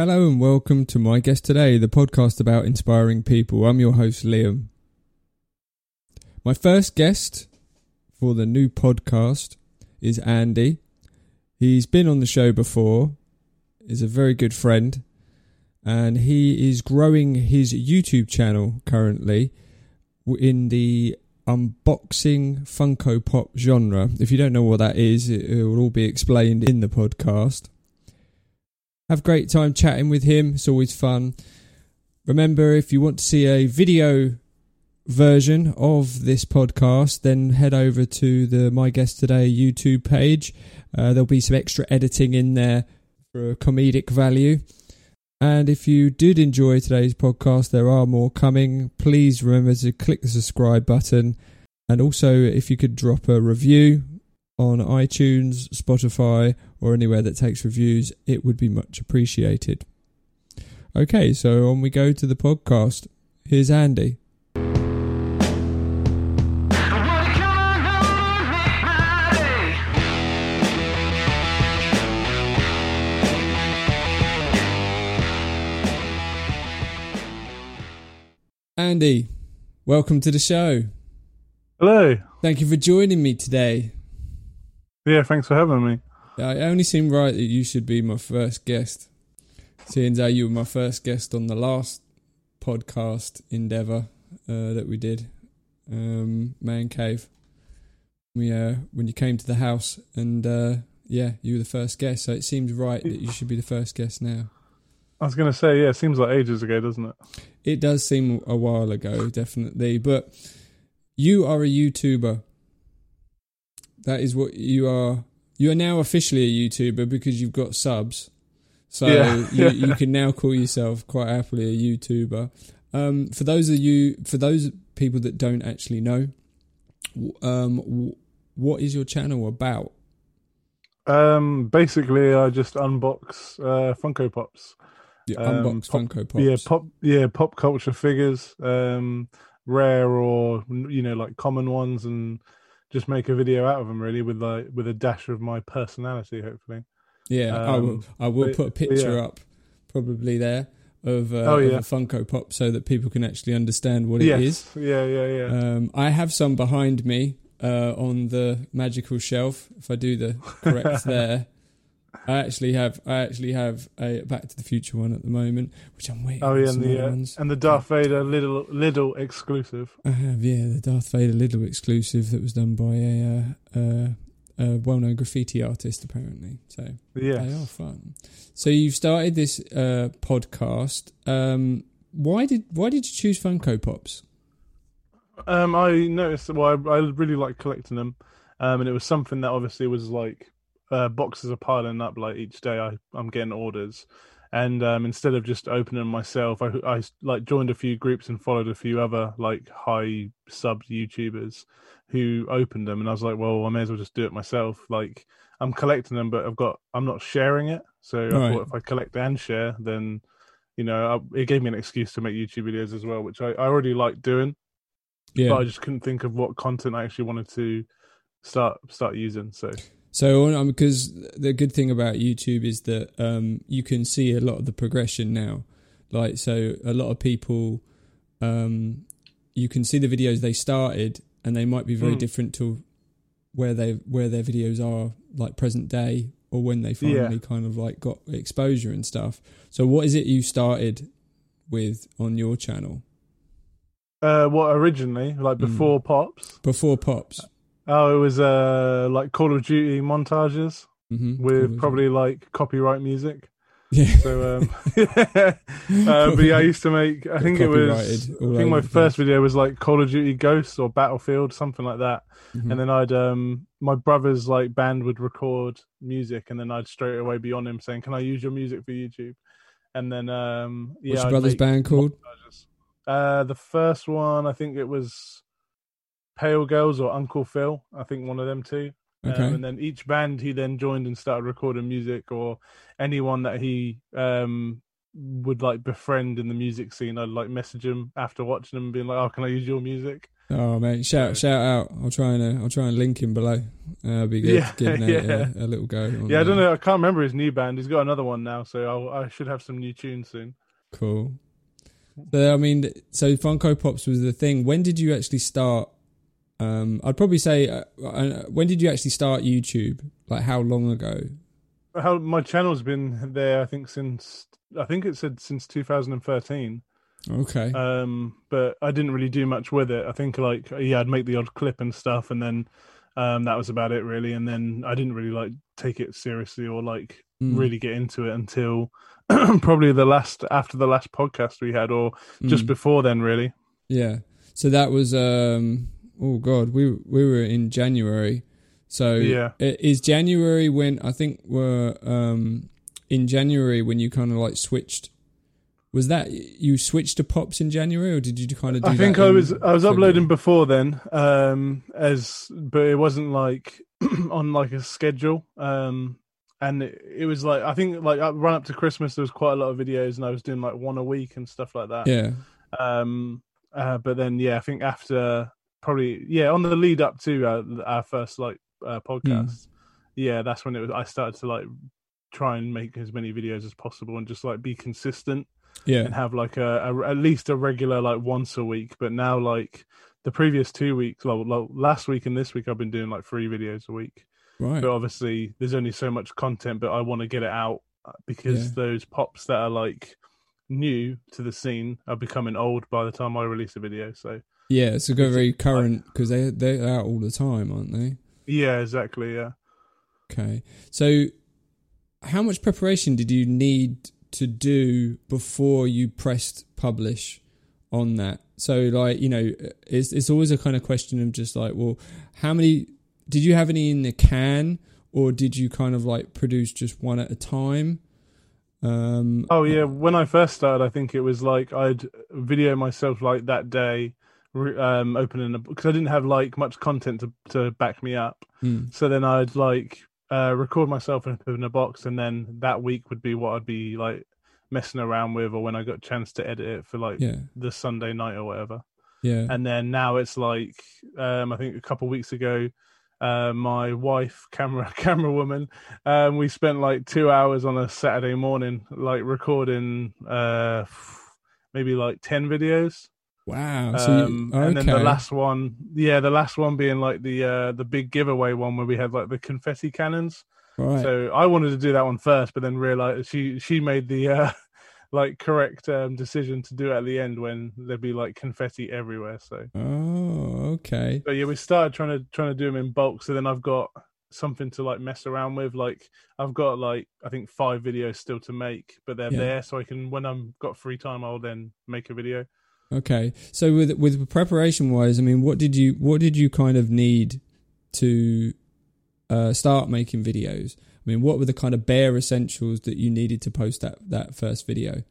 Hello and welcome to My Guest Today, the podcast about inspiring people. I'm your host, Liam. My first guest for the new podcast is Andy. He's been on the show before, is a very good friend, and he is growing his YouTube channel currently in the unboxing Funko Pop genre. If you don't know what that is, it, it will all be explained in the podcast. Have a great time chatting with him. It's always fun. Remember, if you want to see a video version of this podcast, then head over to the My Guest Today YouTube page. Uh, there'll be some extra editing in there for comedic value. And if you did enjoy today's podcast, there are more coming. Please remember to click the subscribe button. And also, if you could drop a review on iTunes, Spotify, or anywhere that takes reviews, it would be much appreciated. Okay, so on we go to the podcast. Here's Andy. Andy, welcome to the show. Hello. Thank you for joining me today. Yeah, thanks for having me. Yeah, It only seemed right that you should be my first guest, seeing as you were my first guest on the last podcast endeavor uh, that we did, um, Man Cave. We uh, when you came to the house, and uh, yeah, you were the first guest, so it seems right that you should be the first guest now. I was going to say, yeah, it seems like ages ago, doesn't it? It does seem a while ago, definitely, but you are a YouTuber. That is what you are. You are now officially a YouTuber because you've got subs. So Yeah. you, you can now call yourself quite happily a YouTuber. Um, for those of you, for those people that don't actually know, um, what is your channel about? Um, basically, I just unbox uh, Funko Pops. You Um, unbox pop- Funko Pops. Yeah, pop. Yeah, pop culture figures, um, rare or you know like common ones, and just make a video out of them. Really, with like with a dash of my personality, hopefully. Yeah, I will. Um, I will but- put a picture yeah. up, probably there of, uh, Oh, of yeah. a Funko Pop, so that people can actually understand what it yes. is. Yeah, yeah, yeah. Um, I have some behind me uh, on the magical shelf. If I do the correct there, I actually have. I actually have a Back to the Future one at the moment, which I'm waiting. oh yeah, and the uh, and the Darth Vader little little exclusive. I have, yeah, the Darth Vader Lidl exclusive that was done by a, uh, uh, a well-known graffiti artist, apparently. So Yes. they are fun. So you've started this uh, podcast. Um, why did why did you choose Funko Pops? Um, I noticed. Well, I, I really like collecting them, um, and it was something that obviously was like uh, boxes are piling up. Like each day, I I'm getting orders, and um, instead of just opening myself, I I like joined a few groups and followed a few other like high sub YouTubers who opened them, and I was like, well, I may as well just do it myself. Like I'm collecting them, but I've got I'm not sharing it. So I thought if I collect and share, then you know I, it gave me an excuse to make YouTube videos as well, which I, I already like doing Yeah. but I just couldn't think of what content I actually wanted to start start using. So So, um, because the good thing about YouTube is that um, you can see a lot of the progression now. Like, so a lot of people, um, you can see the videos they started, and they might be very Mm. different to where they where their videos are like present day or when they Yeah. finally kind of like got exposure and stuff. So, what is it you started with on your channel uh, what originally like Mm. before pops? before pops? Oh, it was uh like Call of Duty montages Mm-hmm. with probably like copyright music. yeah. So um, uh, but yeah, I used to make. I think it was. I think my first video was like Call of Duty Ghosts or Battlefield, something like that. Mhm. And then I'd um my brother's like band would record music, and then I'd straight away be on him saying, "Can I use your music for YouTube?" And then um yeah, What's your I'd brother's band called? montages. Uh, the first one I think it was Pale Girls or Uncle Phil. I think one of them two. Okay. Um, and then each band he then joined and started recording music, or anyone that he um would like befriend in the music scene. I'd like message him after watching them, being like, "Oh, can I use your music?" Oh man, shout shout out! I'll try and uh, I'll try and link him below. Uh, be good Yeah, giving yeah. a, a little go. Yeah, I don't know. I can't remember his new band. He's got another one now, so I'll, I should have some new tunes soon. Cool. So I mean, so Funko Pops was the thing. When did you actually start? Um, I'd probably say, uh, uh, when did you actually start YouTube? Like how long ago? How my channel's been there, I think since I think it said since 2013. Okay. Um, but I didn't really do much with it. I think like yeah, I'd make the odd clip and stuff, and then um, that was about it really. And then I didn't really like take it seriously or like Mm, really get into it until probably the last after the last podcast we had, or just mm. before then, really. Yeah. So that was um oh god, we we were in January. So Yeah. is January when I think we're um in January when you kind of like switched was that you switched to pops in January or did you kind of do I think that I was I was February? uploading before then, um, as but it wasn't like on like a schedule. Um, and it, it was like I think like run up to Christmas there was quite a lot of videos, and I was doing like one a week and stuff like that. Yeah. Um, uh, but then yeah, I think after probably yeah on the lead up to our, our first like uh, podcast, yeah, that's when it was. I started to like try and make as many videos as possible and just like be consistent Yeah. and have like a, a at least a regular like once a week. But now like the previous two weeks, well, well, last week and this week, I've been doing like three videos a week. Right. But obviously, there's only so much content, but I want to get it out uh, because Yeah. those pops that are like new to the scene are becoming old by the time I release a video. So Yeah, it's a very current because they they're out all the time, aren't they? yeah, exactly. Yeah. Okay. So how much preparation did you need to do before you pressed publish on that? So like, you know, it's it's always a kind of question of just like, well, how many did you have any in the can or did you kind of like produce just one at a time? Um Oh yeah, when I first started, I think it was like I'd video myself like that day, um, opening a because I didn't have like much content to to back me up. hmm, So then I'd like uh, record myself in, in a box, and then that week would be what I'd be like messing around with, or when I got a chance to edit it for like yeah. the Sunday night or whatever. Yeah. And then now it's like um, I think a couple of weeks ago, uh, my wife, camera camera woman, um, we spent like two hours on a Saturday morning, like recording uh, maybe like ten videos. Wow. So you, Um, okay. and then the last one, yeah, the last one being like the uh, the big giveaway one where we had like the confetti cannons. right. So I wanted to do that one first, but then realized she she made the uh, like correct um, decision to do at the end when there'd be like confetti everywhere. So, oh, okay. but yeah, we started trying to trying to do them in bulk. So then I've got something to like mess around with. Like I've got like I think five videos still to make, but they're Yeah. there, so I can when I'm got free time, I'll then make a video. Okay. So with with preparation wise, I mean, what did you what did you kind of need to uh, start making videos? I mean, what were the kind of bare essentials that you needed to post that that first video?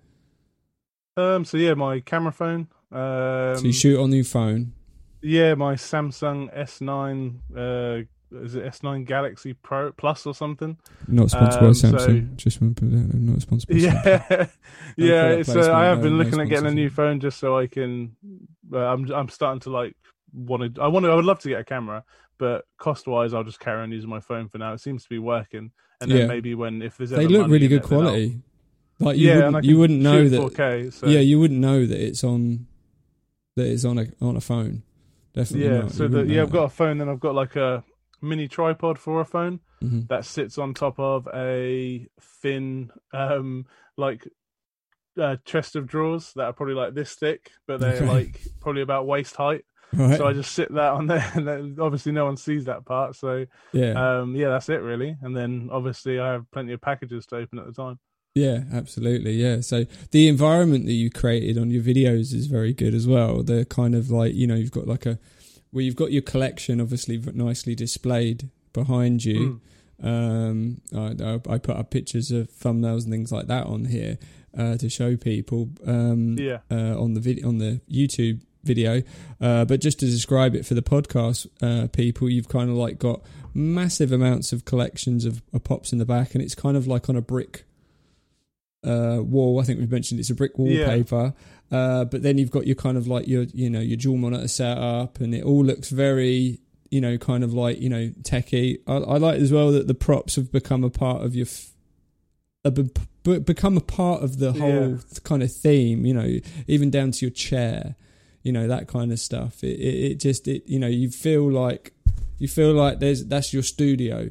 Um. So yeah, my camera phone. Um, so you shoot on your phone. Yeah, my Samsung S9. Uh, is it S9 Galaxy Pro Plus or something? Not sponsored by Um, Samsung. Just want that. I'm not sponsored. Yeah, yeah. It's uh, I have no- been no looking at getting a new phone just so I can. Uh, I'm I'm starting to like want to. I want to. I would love to get a camera, but cost wise, I'll just carry on using my phone for now. It seems to be working, and then Yeah. maybe when if there's They look really good it, quality. Like you yeah, wouldn't you wouldn't know that. 4K. So. Yeah, you wouldn't know that it's on that it's on a on a phone. Definitely yeah. not. So the, yeah, I've got a phone. Then I've got like a mini tripod for a phone. that. Mhm. that sits on top of a thin um like uh, chest of drawers that are probably like this thick but they're Okay. like probably about waist height Right. so i just sit that on there and then obviously no one sees that part so yeah. um yeah that's it really and then obviously i have plenty of packages to open at the time Yeah, absolutely. Yeah. So the environment that you created on your videos is very good as well. The kind of like, you know, you've got like a, well, you've got your collection obviously nicely displayed behind you. Mm. Um, I, I put up pictures of thumbnails and things like that on here uh, to show people um, yeah uh, on the video on the YouTube video. Uh, but just to describe it for the podcast uh, people, you've kind of like got massive amounts of collections of, of pops in the back, and it's kind of like on a brick uh, wall. I think we've mentioned it's a brick wallpaper. Uh, but then you've got your kind of like your you know your dual monitor setup, and it all looks very you know kind of like you know techie. I, I like as well that the props have become a part of your. F- uh, be- be- become a part of the whole Yeah. kind of theme, you know, even down to your chair, you know, that kind of stuff. It, it, it just, it, you know, you feel like, you feel like there's, that's your studio,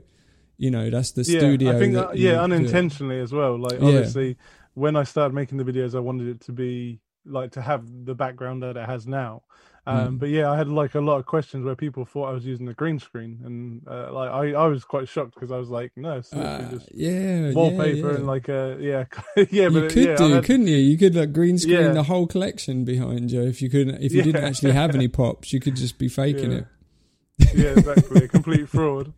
you know, that's the yeah, studio. I think that that, yeah, unintentionally as well. Like Yeah. obviously, when I started making the videos, I wanted it to be like to have the background that it has now. Um, Mm. But yeah, I had like a lot of questions where people thought I was using a green screen, and uh, like I, I was quite shocked because I was like, no, it's literally Uh, just yeah, wallpaper yeah, yeah. and like a yeah, yeah, you but it- could yeah, do, had- couldn't you? You could like green screen Yeah. the whole collection behind you if you couldn't. If you didn't actually have any pops, you could just be faking Yeah. it. yeah, exactly, a complete fraud.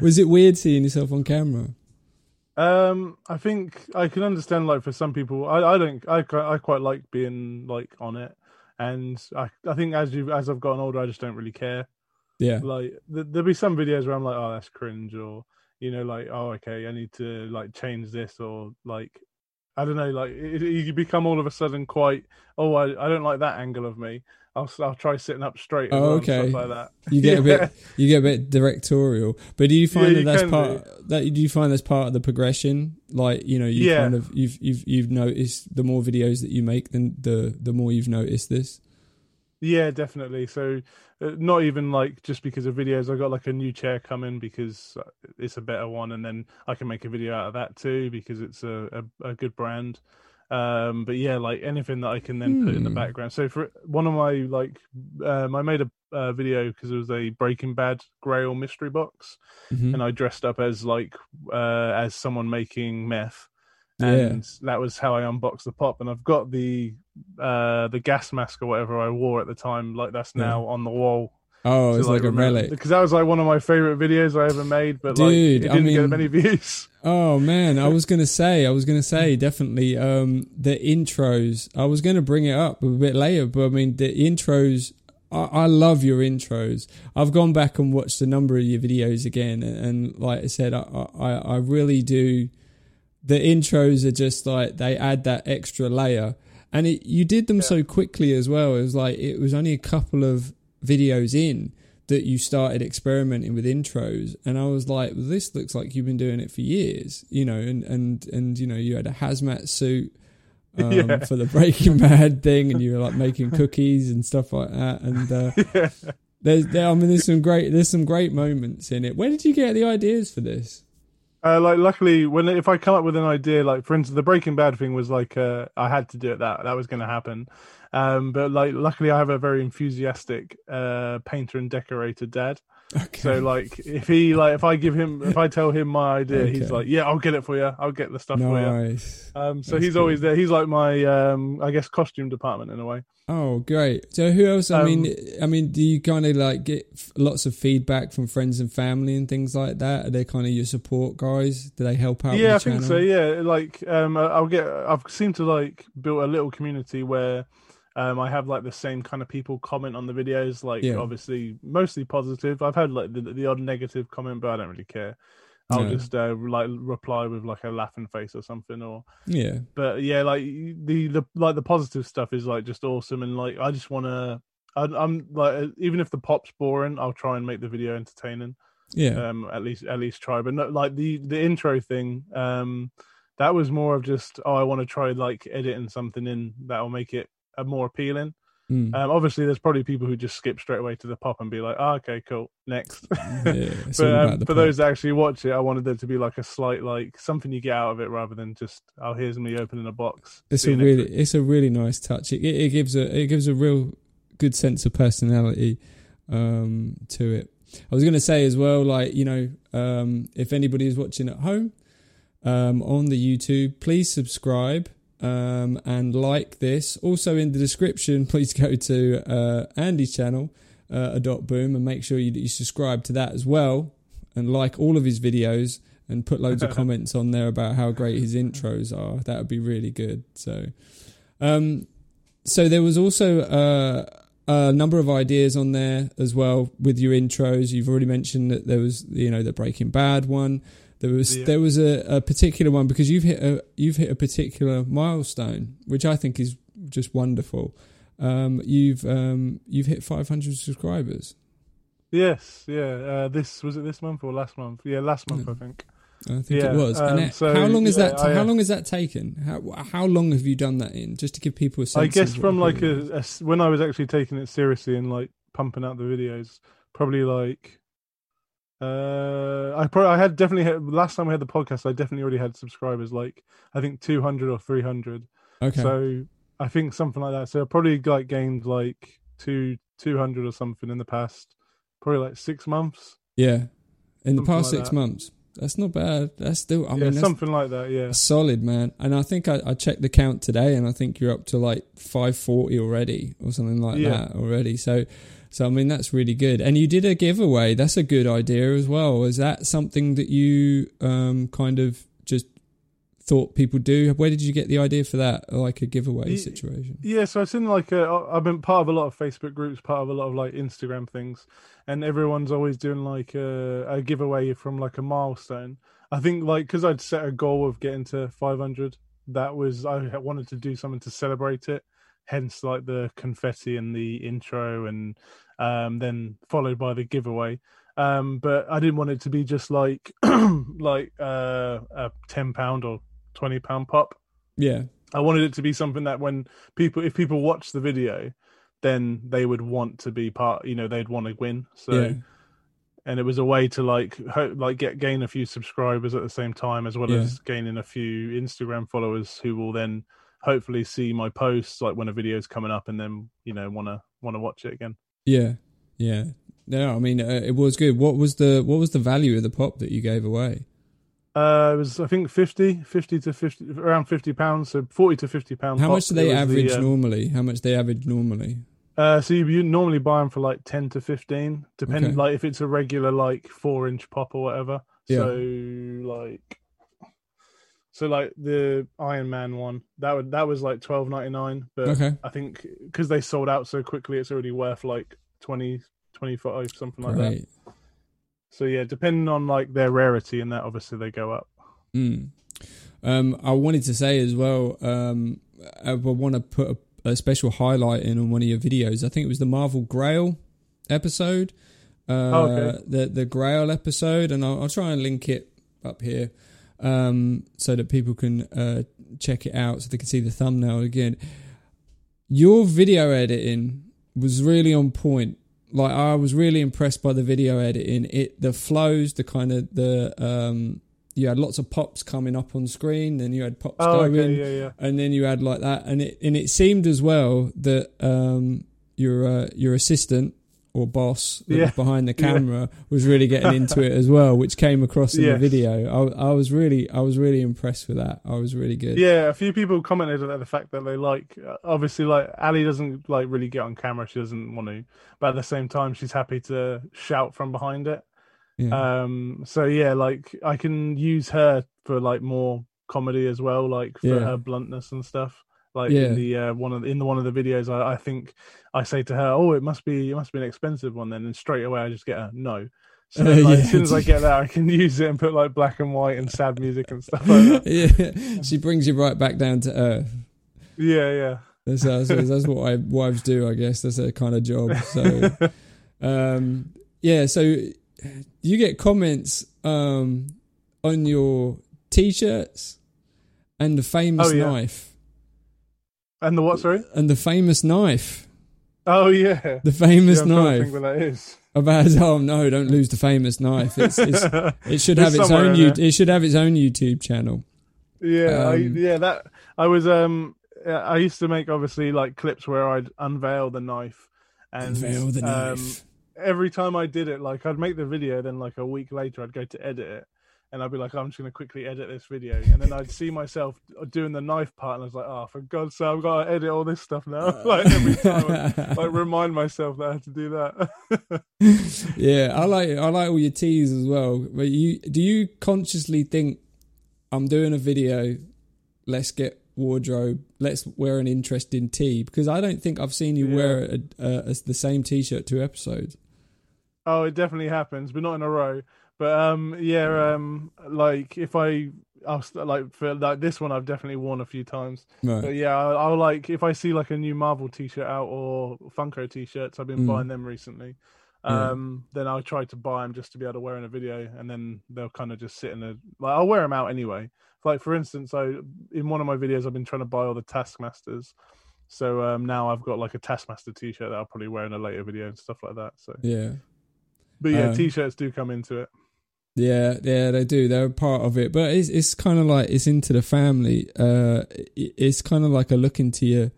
Was it weird seeing yourself on camera? Um, I think I can understand like for some people, I, I don't, I, I quite like being like on it, and I, I think as you as I've gotten older, I just don't really care. Yeah, Like th- there'll be some videos where I'm like, oh, that's cringe, or you know, like, oh, okay, I need to like change this, or like, I don't know, like it, it- you become all of a sudden quite, oh, I, I don't like that angle of me. I'll I'll try sitting up straight. Oh, okay. stuff like that. you get a bit, you get a bit directorial. But do you find Yeah, that you that's part that do you find that's part of the progression? Like you know, you Yeah. kind of you've you've you've noticed the more videos that you make, then the the more you've noticed this. Yeah, definitely. So, uh, not even like just because of videos. I got like a new chair coming because uh, it's a better one, and then I can make a video out of that too because it's a a, a good brand. Um, but yeah, like anything that I can then put in the Hmm. background. So for one of my like, um, I made a uh, video because it was a Breaking Bad Grail mystery box, Mhm. and I dressed up as like uh, as someone making meth. Yeah. And that was how I unboxed the pop, and I've got the uh the gas mask or whatever I wore at the time. Like that's Yeah. now on the wall. Oh, it's like, a relic. because that was like one of my favorite videos I ever made, but like Dude, it I didn't mean- get many views. Oh man, I was gonna say, I was gonna say definitely um, the intros. I was gonna bring it up a bit later, but I mean the intros. I, I love your intros. I've gone back and watched a number of your videos again, and, and like I said, I, I I really do. The intros are just like they add that extra layer, and it, you did them Yeah. so quickly as well. It was like it was only a couple of videos in that you started experimenting with intros and I was like well, this looks like you've been doing it for years you know and and and you know you had a hazmat suit um, Yeah. for the Breaking Bad thing and you were like making cookies and stuff like that and uh, yeah. there's there, I mean there's some great there's some great moments in it where did you get the ideas for this Uh, like luckily, when if I come up with an idea, like for instance, the Breaking Bad thing was like uh, I had to do it. That that was going to happen. Um, but like luckily, I have a very enthusiastic uh, painter and decorator dad. okay So like if he like if I give him if I tell him my idea, he's like, yeah, I'll get it for you. I'll get the stuff for you. Um, so That's he's cool. always there. He's like my um, I guess costume department in a way. Oh, great! So, who else? I Um, mean, I mean, do you kind of like get f- lots of feedback from friends and family and things like that? Are they kind of your support guys? Do they help out? yeah, I the think so. Yeah, like um, I'll get. I've seemed to like build a little community where um, I have like the same kind of people comment on the videos. Like Yeah. obviously mostly positive. I've had like the, the odd negative comment, but I don't really care. I'll No. just uh, like reply with like a laughing face or something, or Yeah, but yeah, like the the like the positive stuff is like just awesome, and like I just want to. I'm like even if the pop's boring, I'll try and make the video entertaining yeah, um at least at least try but no, like the the intro thing um that was more of just oh i want to try like editing something in that will make it uh, more appealing Mm. um obviously there's probably people who just skip straight away to the pop and be like oh, okay cool next yeah. But um, for pop. those that actually watch it i wanted there to be like a slight like something you get out of it rather than just oh here's me opening a box It's a really, week. it's a really nice touch. It, it, it gives a, it gives a real good sense of personality um, to it. I was going to say as well, like you know, um, if anybody is watching at home um, on the YouTube, please subscribe um, and like this. Also in the description, please go to uh, Andy's channel, uh, a dot boom, and make sure you, you subscribe to that as well, and like all of his videos, and put loads of comments on there about how great his intros are. That would be really good. So, um, so there was also uh, a number of ideas on there as well with your intros. You've already mentioned that there was, you know, the Breaking Bad one. There was Yeah. there was a, a particular one because you've hit a you've hit a particular milestone, which I think is just wonderful. Um, you've um, you've hit 500 subscribers. Yes, yeah. Uh, this was it this month or last month? Yeah, last month Yeah. I think. I think Yeah, it was. um, it- so, how long is that? I, uh, how long has that taken? How how long have you done that in? Just to give people a sense. I guess from like a, a when I was actually taking it seriously and like pumping out the videos, probably like uh I probably I had definitely had, last time we had the podcast I definitely already had subscribers like I think 200 or 300 okay. so I think something like that so I probably like gained like two 200 or something in the past probably like 6 months yeah, in the past like six that. months. That's not bad. That's still. I yeah mean, something like that yeah solid, man. And I think I, I checked the count today, and I think you're up to like 540 already, or something like Yeah. that already. So, so I mean, that's really good. And you did a giveaway. That's a good idea as well. Is that something that you um kind of just thought people do? Where did you get the idea for that? Like a giveaway situation? Yeah, so it's in like a, I've been part of a lot of Facebook groups, part of a lot of like Instagram things, and everyone's always doing like a, a giveaway from like a milestone. I think like because I'd set a goal of getting to 500, that was I wanted to do something to celebrate it. Hence, like the confetti and the intro, and um, then followed by the giveaway. Um, but I didn't want it to be just like like uh, a ten pound or twenty pound pop. Yeah, I wanted it to be something that when people, if people watch the video, then they would want to be part. You know, they'd want to win. So, yeah, and it was a way to like, ho- like get gain a few subscribers at the same time, as well Yeah. as gaining a few Instagram followers who will then hopefully see my posts like when a video's coming up, and then you know want to want to watch it again. yeah, yeah. No, I mean uh, it was good. What was the what was the value of the pop that you gave away? Uh, it was I think 50, 50 to fifty, around fifty pounds, so forty to fifty pounds. How much do they average normally? How much they average normally? Uh, so you, you normally buy them for like ten to fifteen, depending Okay. like if it's a regular like four inch pop or whatever. Yeah. So like, so like the Iron Man one that would that was like twelve ninety nine, but Okay. I think because they sold out so quickly, it's already worth like 20, 25, something like that. Great. So yeah, depending on like their rarity and that, obviously they go up. Mm. Um, I wanted to say as well, um, I want to put a, a special highlight in on one of your videos. I think it was the Marvel Grail episode. Uh, Oh, okay. The the Grail episode, and I'll, I'll try and link it up here um, so that people can uh, check it out, so they can see the thumbnail again. Your video editing was really on point. Like I was really impressed by the video editing. It the flows, the kind of the um, you had lots of pops coming up on screen, then you had pops Oh, going, okay, yeah, yeah. and then you had like that, and it and it seemed as well that um, your uh, your assistant or boss that was behind the Yeah. camera was really getting into it as well, which came across in Yes. the video. I, I was really I was really impressed with that. I was really good. Yeah, a few people commented on the fact that they like. uh, Obviously, like Ali doesn't like really get on camera. She doesn't want to, but at the same time, she's happy to shout from behind it. Yeah. Um, so yeah, like I can use her for like more comedy as well, like for Yeah. her bluntness and stuff. Like Yeah. in the uh, one of the, in the one of the videos, I, I think I say to her, "Oh, it must be it must be an expensive one." Then and straight away, I just get a no. So Uh, like, yeah. as soon as I get that, I can use it and put like black and white and sad music and stuff like that. yeah, she brings you right back down to earth. Yeah, yeah. That's, that's, that's what I, wives do, I guess. That's their kind of job. So, um, yeah. So you get comments um, on your t-shirts and the famous Oh, yeah. knife And the what? Sorry. and the famous knife, Oh yeah. the famous yeah, I'm trying to knife think what that is. about oh no, don't lose the famous knife. It's, it's it should have its somewhere own it should have its own YouTube channel. Yeah, I, Um, yeah. That I was. Um, I used to make obviously like clips where I'd unveil the knife, and Unveil the um, knife. every time I did it, like I'd make the video, then like a week later, I'd go to edit it, and I'd be like, I'm just gonna quickly edit this video, and then I'd see myself doing the knife part, and I was like, oh, for God's sake, I've got to edit all this stuff now. like every time, I'd, like remind myself that I had to do that. yeah, I like I like all your teas as well. But you do you consciously think I'm doing a video? Let's get wardrobe. Let's wear an interesting tee because I don't think I've seen you Yeah. wear a, a, a, the same t-shirt two episodes. Oh, it definitely happens, but not in a row. But um, yeah, um, like if I, I'll st- like for like this one, I've definitely worn a few times. Right. But yeah, I'll, I'll like if I see like a new Marvel T-shirt out or Funko T-shirts, I've been Mm. buying them recently. Yeah. Um, then I'll try to buy them just to be able to wear in a video, and then they'll kind of just sit in a like I'll wear them out anyway. Like for instance, I in one of my videos I've been trying to buy all the Taskmasters, so um now I've got like a Taskmaster T-shirt that I'll probably wear in a later video and stuff like that. So, Yeah. But yeah, Um, T-shirts do come into it. Yeah, yeah, they do. They're a part of it, but it's it's kind of like it's into the family. Uh, it's kind of like a look into your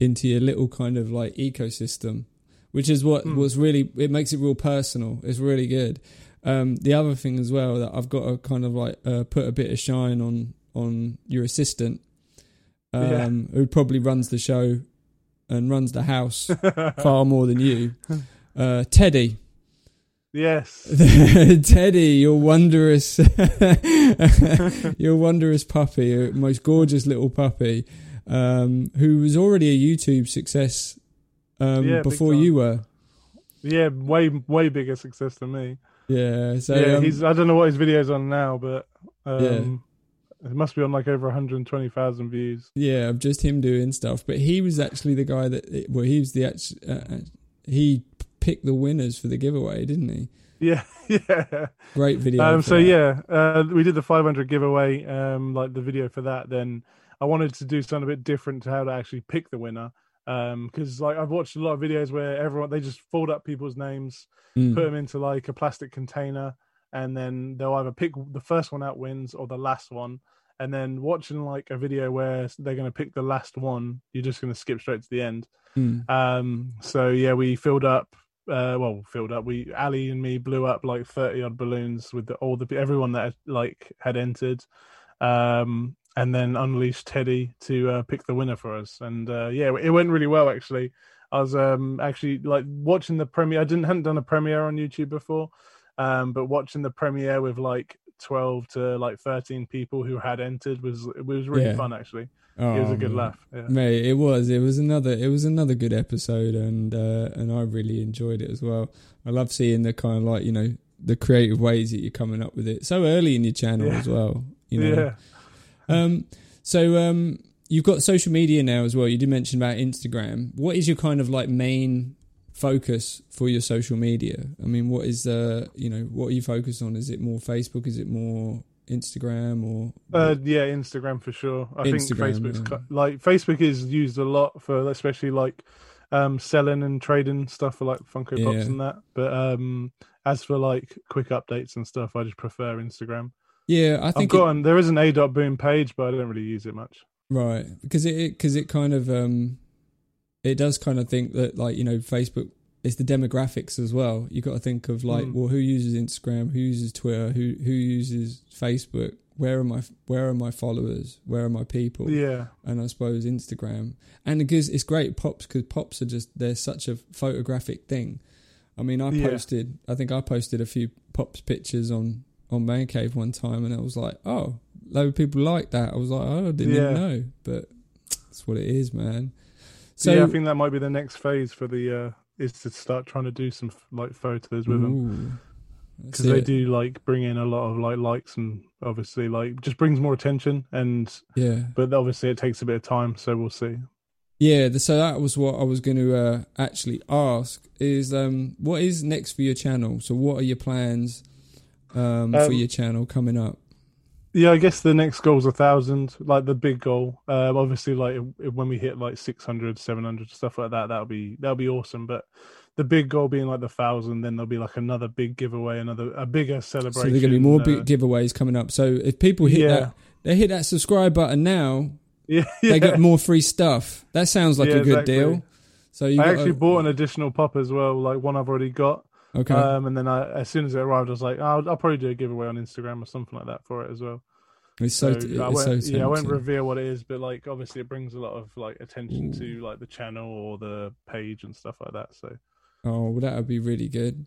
into your little kind of like ecosystem, which is what Mm. was really it makes it real personal. It's really good. Um, the other thing as well that I've got to kind of like uh, put a bit of shine on on your assistant, um, Yeah. who probably runs the show and runs the house far more than you, uh, Teddy. Yes. Teddy, your wondrous, your wondrous puppy, your most gorgeous little puppy, um, who was already a YouTube success um, Yeah, before you were. Yeah, way way bigger success than me. Yeah, so yeah, um, he's I don't know what his video's on now, but um, it must be on like over 120,000 views. yeah, of just him doing stuff. But he was actually the guy that, well, he was the act- uh, he picked the winners for the giveaway, didn't he? Yeah, yeah. Great video. Um, so that. yeah, uh, we did the 500 giveaway, um, like the video for that. Then I wanted to do something a bit different to how to actually pick the winner. Um, because like I've watched a lot of videos where everyone they just fold up people's names, Mm. put them into like a plastic container, and then they'll either pick the first one out wins or the last one. And then watching like a video where they're going to pick the last one, you're just going to skip straight to the end. Mm. Um, so yeah, we filled up. Uh, well, filled up. We Ali and me blew up like thirty odd balloons with the, all the everyone that like had entered, um, and then unleashed Teddy to uh, pick the winner for us. And uh, yeah, it went really well actually. I was um, actually like watching the premiere. I didn't hadn't done a premiere on YouTube before, um, but watching the premiere with like twelve to like thirteen people who had entered was it was really Yeah. fun actually. Oh, it was a good man. laugh. Yeah. Mate, it was. It was another. It was another good episode, and uh, and I really enjoyed it as well. I love seeing the kind of like you know the creative ways that you're coming up with it so early in your channel Yeah. as well. You know. Yeah. Um. So um, you've got social media now as well. You did mention about Instagram. What is your kind of like main focus for your social media? I mean, what is the you know what are you focused on? Is it more Facebook? Is it more Instagram or? Uh, yeah, Instagram for sure. I think Facebook's yeah. like Facebook is used a lot for especially like um selling and trading stuff for like Funko Pops Yeah. and that. But um as for like quick updates and stuff, I just prefer Instagram. yeah, I I've think it- an, there is an A dot boom page, but I don't really use it much. Right, because it because it, kind of um, it does kind of think that like you know Facebook it's the demographics as well. You got to think of like Mm. well who uses Instagram, who uses Twitter, who who uses Facebook. Where are my where are my followers? Where are my people? Yeah, And I suppose Instagram, and because it's great pops because pops are just they're such a photographic thing. I mean, I Yeah. posted, I think I posted a few pops pictures on on Man Cave one time, and I was like, oh, a load of people like that. I was like, oh, I didn't Yeah. even know, but that's what it is, man. So yeah, I think that might be the next phase for the uh is to start trying to do some like photos with them ooh, that's because they do like bring in a lot of like likes and obviously like just brings more attention and yeah, but obviously it takes a bit of time, so we'll see. yeah. the- So that was what I was going to uh, actually ask: is um, what is next for your channel? So what are your plans um, for Um, your channel coming up? Yeah, I guess the next goal's a thousand, like the big goal. Um, obviously, like if, when we hit like 600, 700, stuff like that, that'll be that'll be awesome. But the big goal being like the thousand, then there'll be like another big giveaway, another a bigger celebration. So there are going to be more uh, big giveaways coming up. So if people hit Yeah. that, they hit that subscribe button now, yeah, they get more free stuff. That sounds like Yeah, a good exactly. deal. So you I actually bought an additional pop as well, like one I've already got. Okay. Um, and then I, as soon as it arrived, I was like, I'll, I'll probably do a giveaway on Instagram or something like that for it as well. it's so, So, it's I won't, yeah, I won't reveal what it is, but like obviously it brings a lot of like attention Ooh. to like the channel or the page and stuff like that. So Oh, well, that would be really good.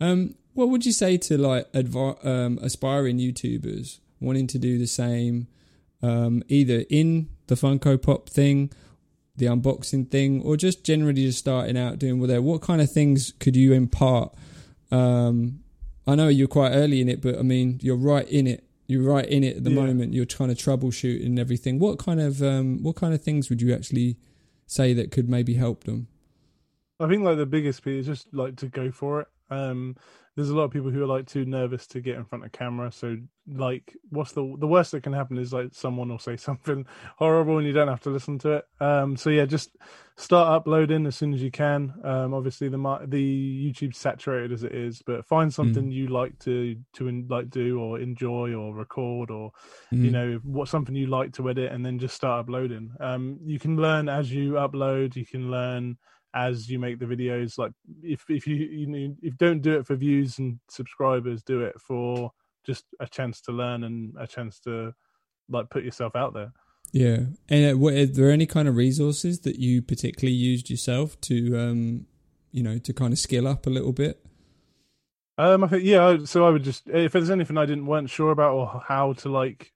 Um, what would you say to like advi- um, aspiring YouTubers wanting to do the same, um, either in the Funko Pop thing, the unboxing thing, or just generally just starting out doing whatever? What kind of things could you impart um, I know you're quite early in it, but I mean, you're right in it. You're right in it at the Yeah. moment. You're trying to troubleshoot and everything. What kind of um, what kind of things would you actually say that could maybe help them? I think like the biggest piece is just like to go for it. Um, there's a lot of people who are like too nervous to get in front of camera. So like, what's the the worst that can happen is like someone will say something horrible and you don't have to listen to it. Um, so yeah, just start uploading as soon as you can. Um, obviously the the YouTube's saturated as it is, but find something you like to to in, like do or enjoy or record or you Mm. know what something you like to edit and then just start uploading um you can learn as you upload you can learn as you make the videos like if if you you know if don't do it for views and subscribers do it for just a chance to learn and a chance to like put yourself out there Yeah. And uh, what, are there any kind of resources that you particularly used yourself to, um, you know, to kind of skill up a little bit? Um, I think yeah. So I would just if there's anything I didn't weren't sure about or how to like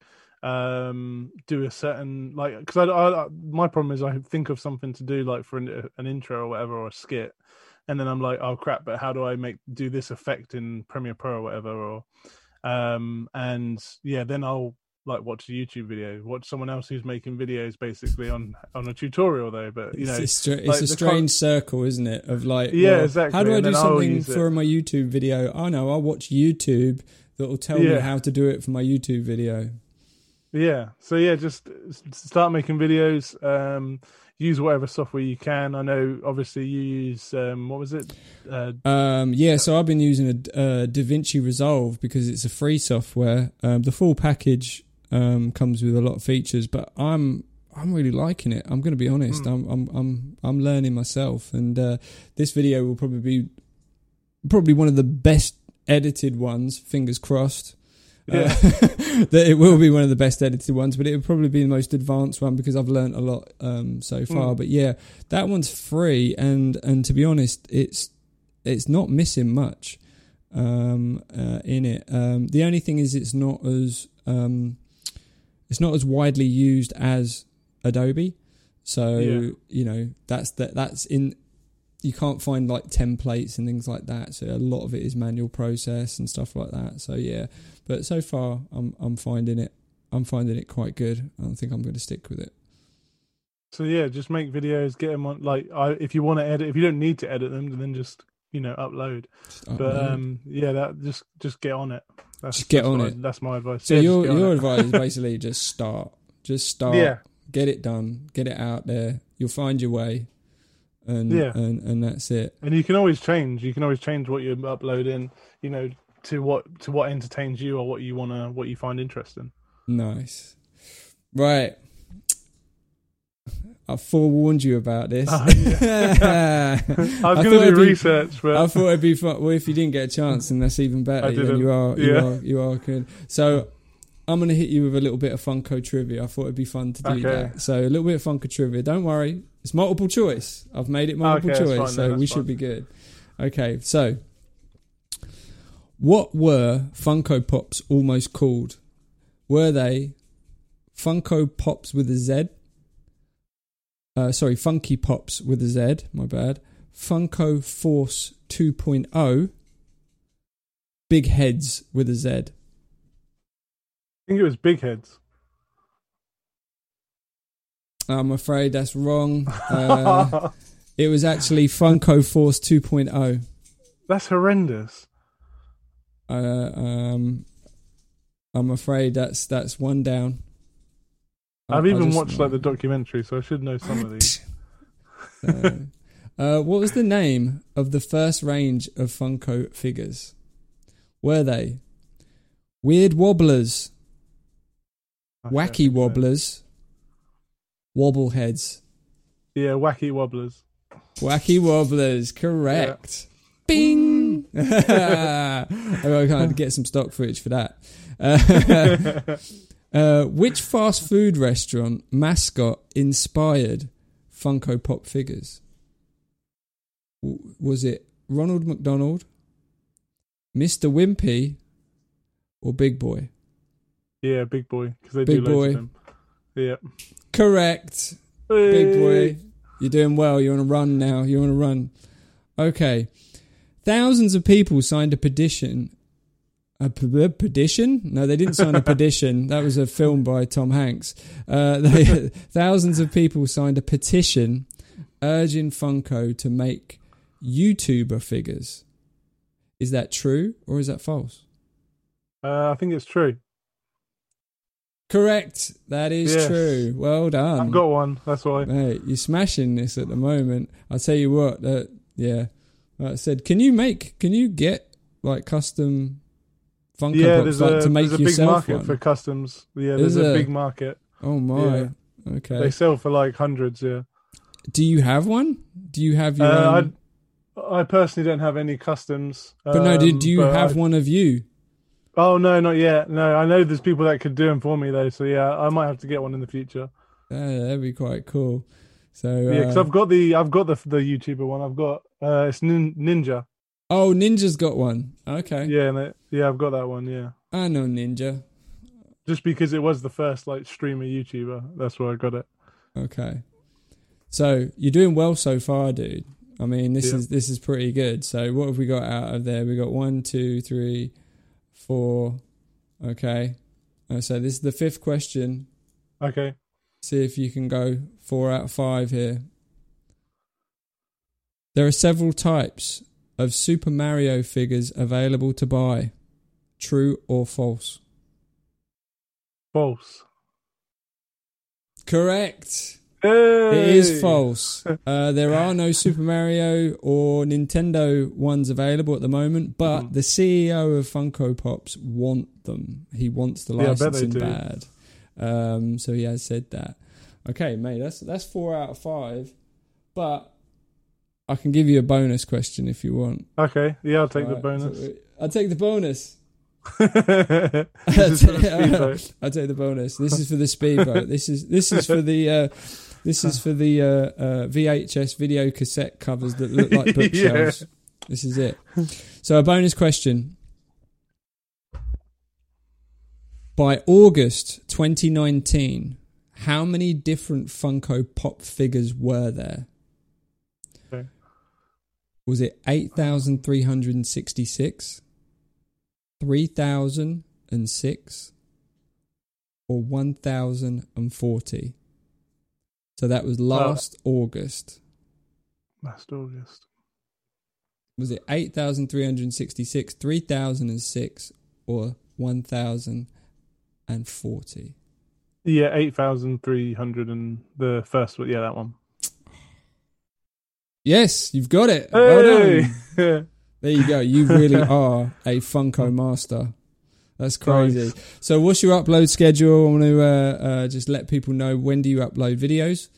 um do a certain like because I, I I- my problem is I think of something to do like for an, an intro or whatever or a skit, and then I'm like oh crap, but how do I make do this effect in Premiere Pro or whatever or um and yeah then I'll like watch a YouTube video, watch someone else who's making videos basically on on a tutorial though, but you know it's, a stra- it's like a strange con- circle, isn't it? Of like, Yeah, well, exactly, How do I and do something it. for my YouTube video? Oh no, I'll watch YouTube that will tell me how to do it for my YouTube video. Yeah. So yeah, just start making videos. Um, use whatever software you can. I know, obviously, you use um, what was it? Uh, Um, yeah, so I've been using a, uh DaVinci Resolve because it's a free software. Um, the full package um, comes with a lot of features, but I'm I'm really liking it. I'm going to be honest. Mm. I'm I'm I'm I'm learning myself, and uh, this video will probably be probably one of the best edited ones. Fingers crossed. Uh, Yeah. that it will be one of the best edited ones, but it will probably be the most advanced one because I've learned a lot um, so far. Mm. But yeah, that one's free, and and to be honest, it's it's not missing much um, uh, in it. Um, the only thing is, it's not as um, it's not as widely used as Adobe. So Yeah. you know that's that that's in. You can't find like templates and things like that. So a lot of it is manual process and stuff like that. So yeah, but so far I'm I'm finding it I'm finding it quite good. I think I'm going to stick with it. so yeah, just make videos, get them on. Like, I, if you want to edit, if you don't need to edit them, then just you know upload. Just But upload. um, yeah, that just just get on it. That's, Just get that's on what it. That's my advice. so Yeah, your your advice is basically just start, just start, yeah, get it done, get it out there. You'll find your way, and Yeah. and and that's it. and you can always change. You can always change what you're uploading. You know, to what to what entertains you or what you wanna what you find interesting. Nice, right. I forewarned you about this. Oh, I I was going to do be- research, but I thought it'd be fun. Well, if you didn't get a chance, then that's even better. I didn't. you are, you Yeah. are, you are good. So I'm going to hit you with a little bit of Funko trivia. I thought it'd be fun to do Okay. that. So a little bit of Funko trivia. Don't worry, it's multiple choice. I've made it multiple Okay, choice, fine so we should be good. Okay, so what were Funko Pops almost called? Were they Funko Pops with a Z? Uh, sorry, Funky Pops with a Z. My bad. Funko Force 2.0. Big Heads with a Z. I think it was Big Heads. I'm afraid that's wrong. Uh, it was actually Funko Force 2.0. That's horrendous. Uh, um, I'm afraid that's that's one down. I've I'll even just- watched like the documentary, so I should know some of these. Uh, uh, what was the name of the first range of Funko figures? Were they Weird Wobblers, Okay, Wacky so. Wobblers, Wobbleheads? Yeah, Wacky Wobblers. Wacky Wobblers, correct. Bing! I can't get some stock footage for that. Uh, uh, which fast food restaurant mascot inspired Funko Pop figures? W- Was it Ronald McDonald, Mr. Wimpy, or Big Boy? yeah, Big Boy because they Big do Boy. them. Yeah, Correct. Big boy. You're doing well. You're on a run now. You're on a run. Okay. Thousands of people signed a petition a p- petition? No, they didn't sign a petition. That was a film by Tom Hanks. Uh, they, thousands of people signed a petition urging Funko to make YouTuber figures. Is that true or is that false? Uh, I think it's true. Correct. That is Yes. true. Well done. I've got one. That's why. Mate, you're smashing this at the moment. I'll tell you what. That yeah. I said, can you make? Can you get like custom Funko yeah, Pops there's like a to make there's a big market one? for customs. Yeah, there's a there? big market. oh my. Yeah. Okay. They sell for like hundreds. Yeah. Do you have one? Do you have your Uh, own? I personally don't have any customs. But no, do, um, do you have I- one of you? Oh no, not yet. No, I know there's people that could do them for me though. So yeah, I might have to get one in the future. Yeah, that'd be quite cool. So Yeah, because uh, I've got the I've got the the YouTuber one. I've got uh, it's nin- Ninja. oh, Ninja's got one. Okay, Yeah, and it, yeah, I've got that one. Yeah, I know Ninja. just because it was the first like streamer YouTuber. That's where I got it. Okay, so you're doing well so far, dude. I mean, this Yeah. is this is pretty good. So what have we got out of there? We got one, two, three, four. Okay, Uh, so this is the fifth question. Okay. See if you can go four out of five here. There are several types of Super Mario figures available to buy. True or false? False. Correct. Hey! It is false. Uh, there are no Super Mario or Nintendo ones available at the moment, but Mhm. the CEO of Funko Pops want them. He wants the Yeah, licensing bad. Um, so he has said that. Okay, mate, that's that's four out of five. But I can give you a bonus question if you want. Okay. Yeah, I'll take the bonus. so- I'll take the bonus. This is for the speedboat. I'll take the bonus. This is for the speedboat. this is this is for the uh, this is for the uh, uh, VHS video cassette covers that look like bookshelves. This is it. So a bonus question. By August 2019, how many different Funko Pop figures were there? Okay. Was it 8,366, 3,006, or 1,040? So that was uh, last August. Last August. Was it 8,366, 3,006, or 1,040? Yeah, eight thousand three hundred and the first one. Yeah, that one. Yes, you've got it. Well Hey! done. There you go. You really are a Funko master. That's crazy. Nice. So, what's your upload schedule? I want to uh, uh, just let people know when do you upload videos?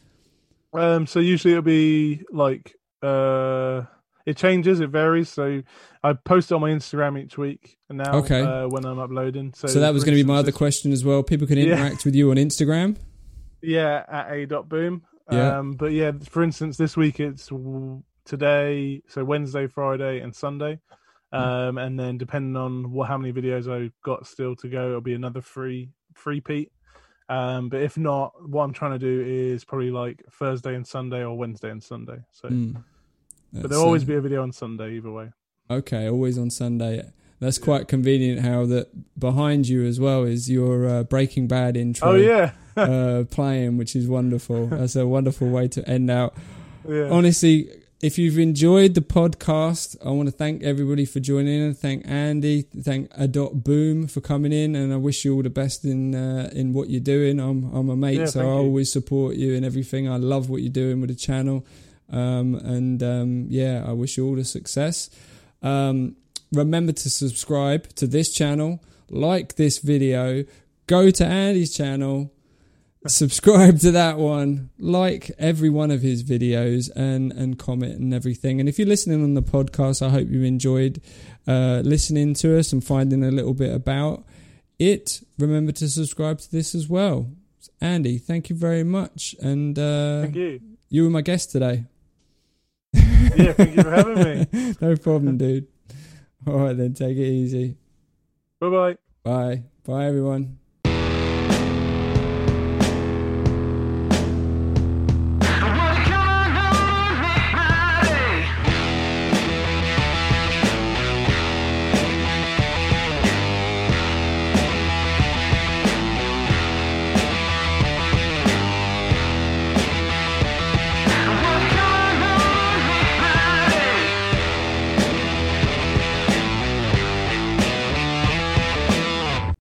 Um, so usually it'll be like uh, it changes, it varies. So I post it on my Instagram each week and now. Okay. Uh, when I'm uploading. So, So, that was going to be my other question as well. People can Yeah. interact with you on Instagram. Yeah, at a dot boom. Yeah. Um, but yeah, for instance, this week it's today, so Wednesday, Friday, and Sunday. Hmm. Um, and then depending on what how many videos I've got still to go, it'll be another free free Pete. Um, but if not, what I'm trying to do is probably like Thursday and Sunday or Wednesday and Sunday. So, Mm. But there'll always be a video on Sunday either way. Okay, always on Sunday. That's Yeah. quite convenient. How that behind you as well is your uh, Breaking Bad intro. Oh yeah, uh, playing, which is wonderful. That's a wonderful way to end out. yeah. Honestly, if you've enjoyed the podcast, I want to thank everybody for joining in. Thank Andy, thank Adot Boom for coming in, and I wish you all the best in uh, in what you're doing. I'm I'm a mate, Yeah, so I always support you and everything. I love what you're doing with the channel, um, and um, yeah, I wish you all the success. Um, remember to subscribe to this channel, like this video, go to Andy's channel subscribe to that one like every one of his videos and and comment and everything. And if you're listening on the podcast i hope you enjoyed uh listening to us and finding a little bit about it. Remember to subscribe to this as well. Andy thank you very much. And uh Thank you. you were my guest today Yeah, thank you for having me. no problem dude all right then take it easy Bye bye. bye bye everyone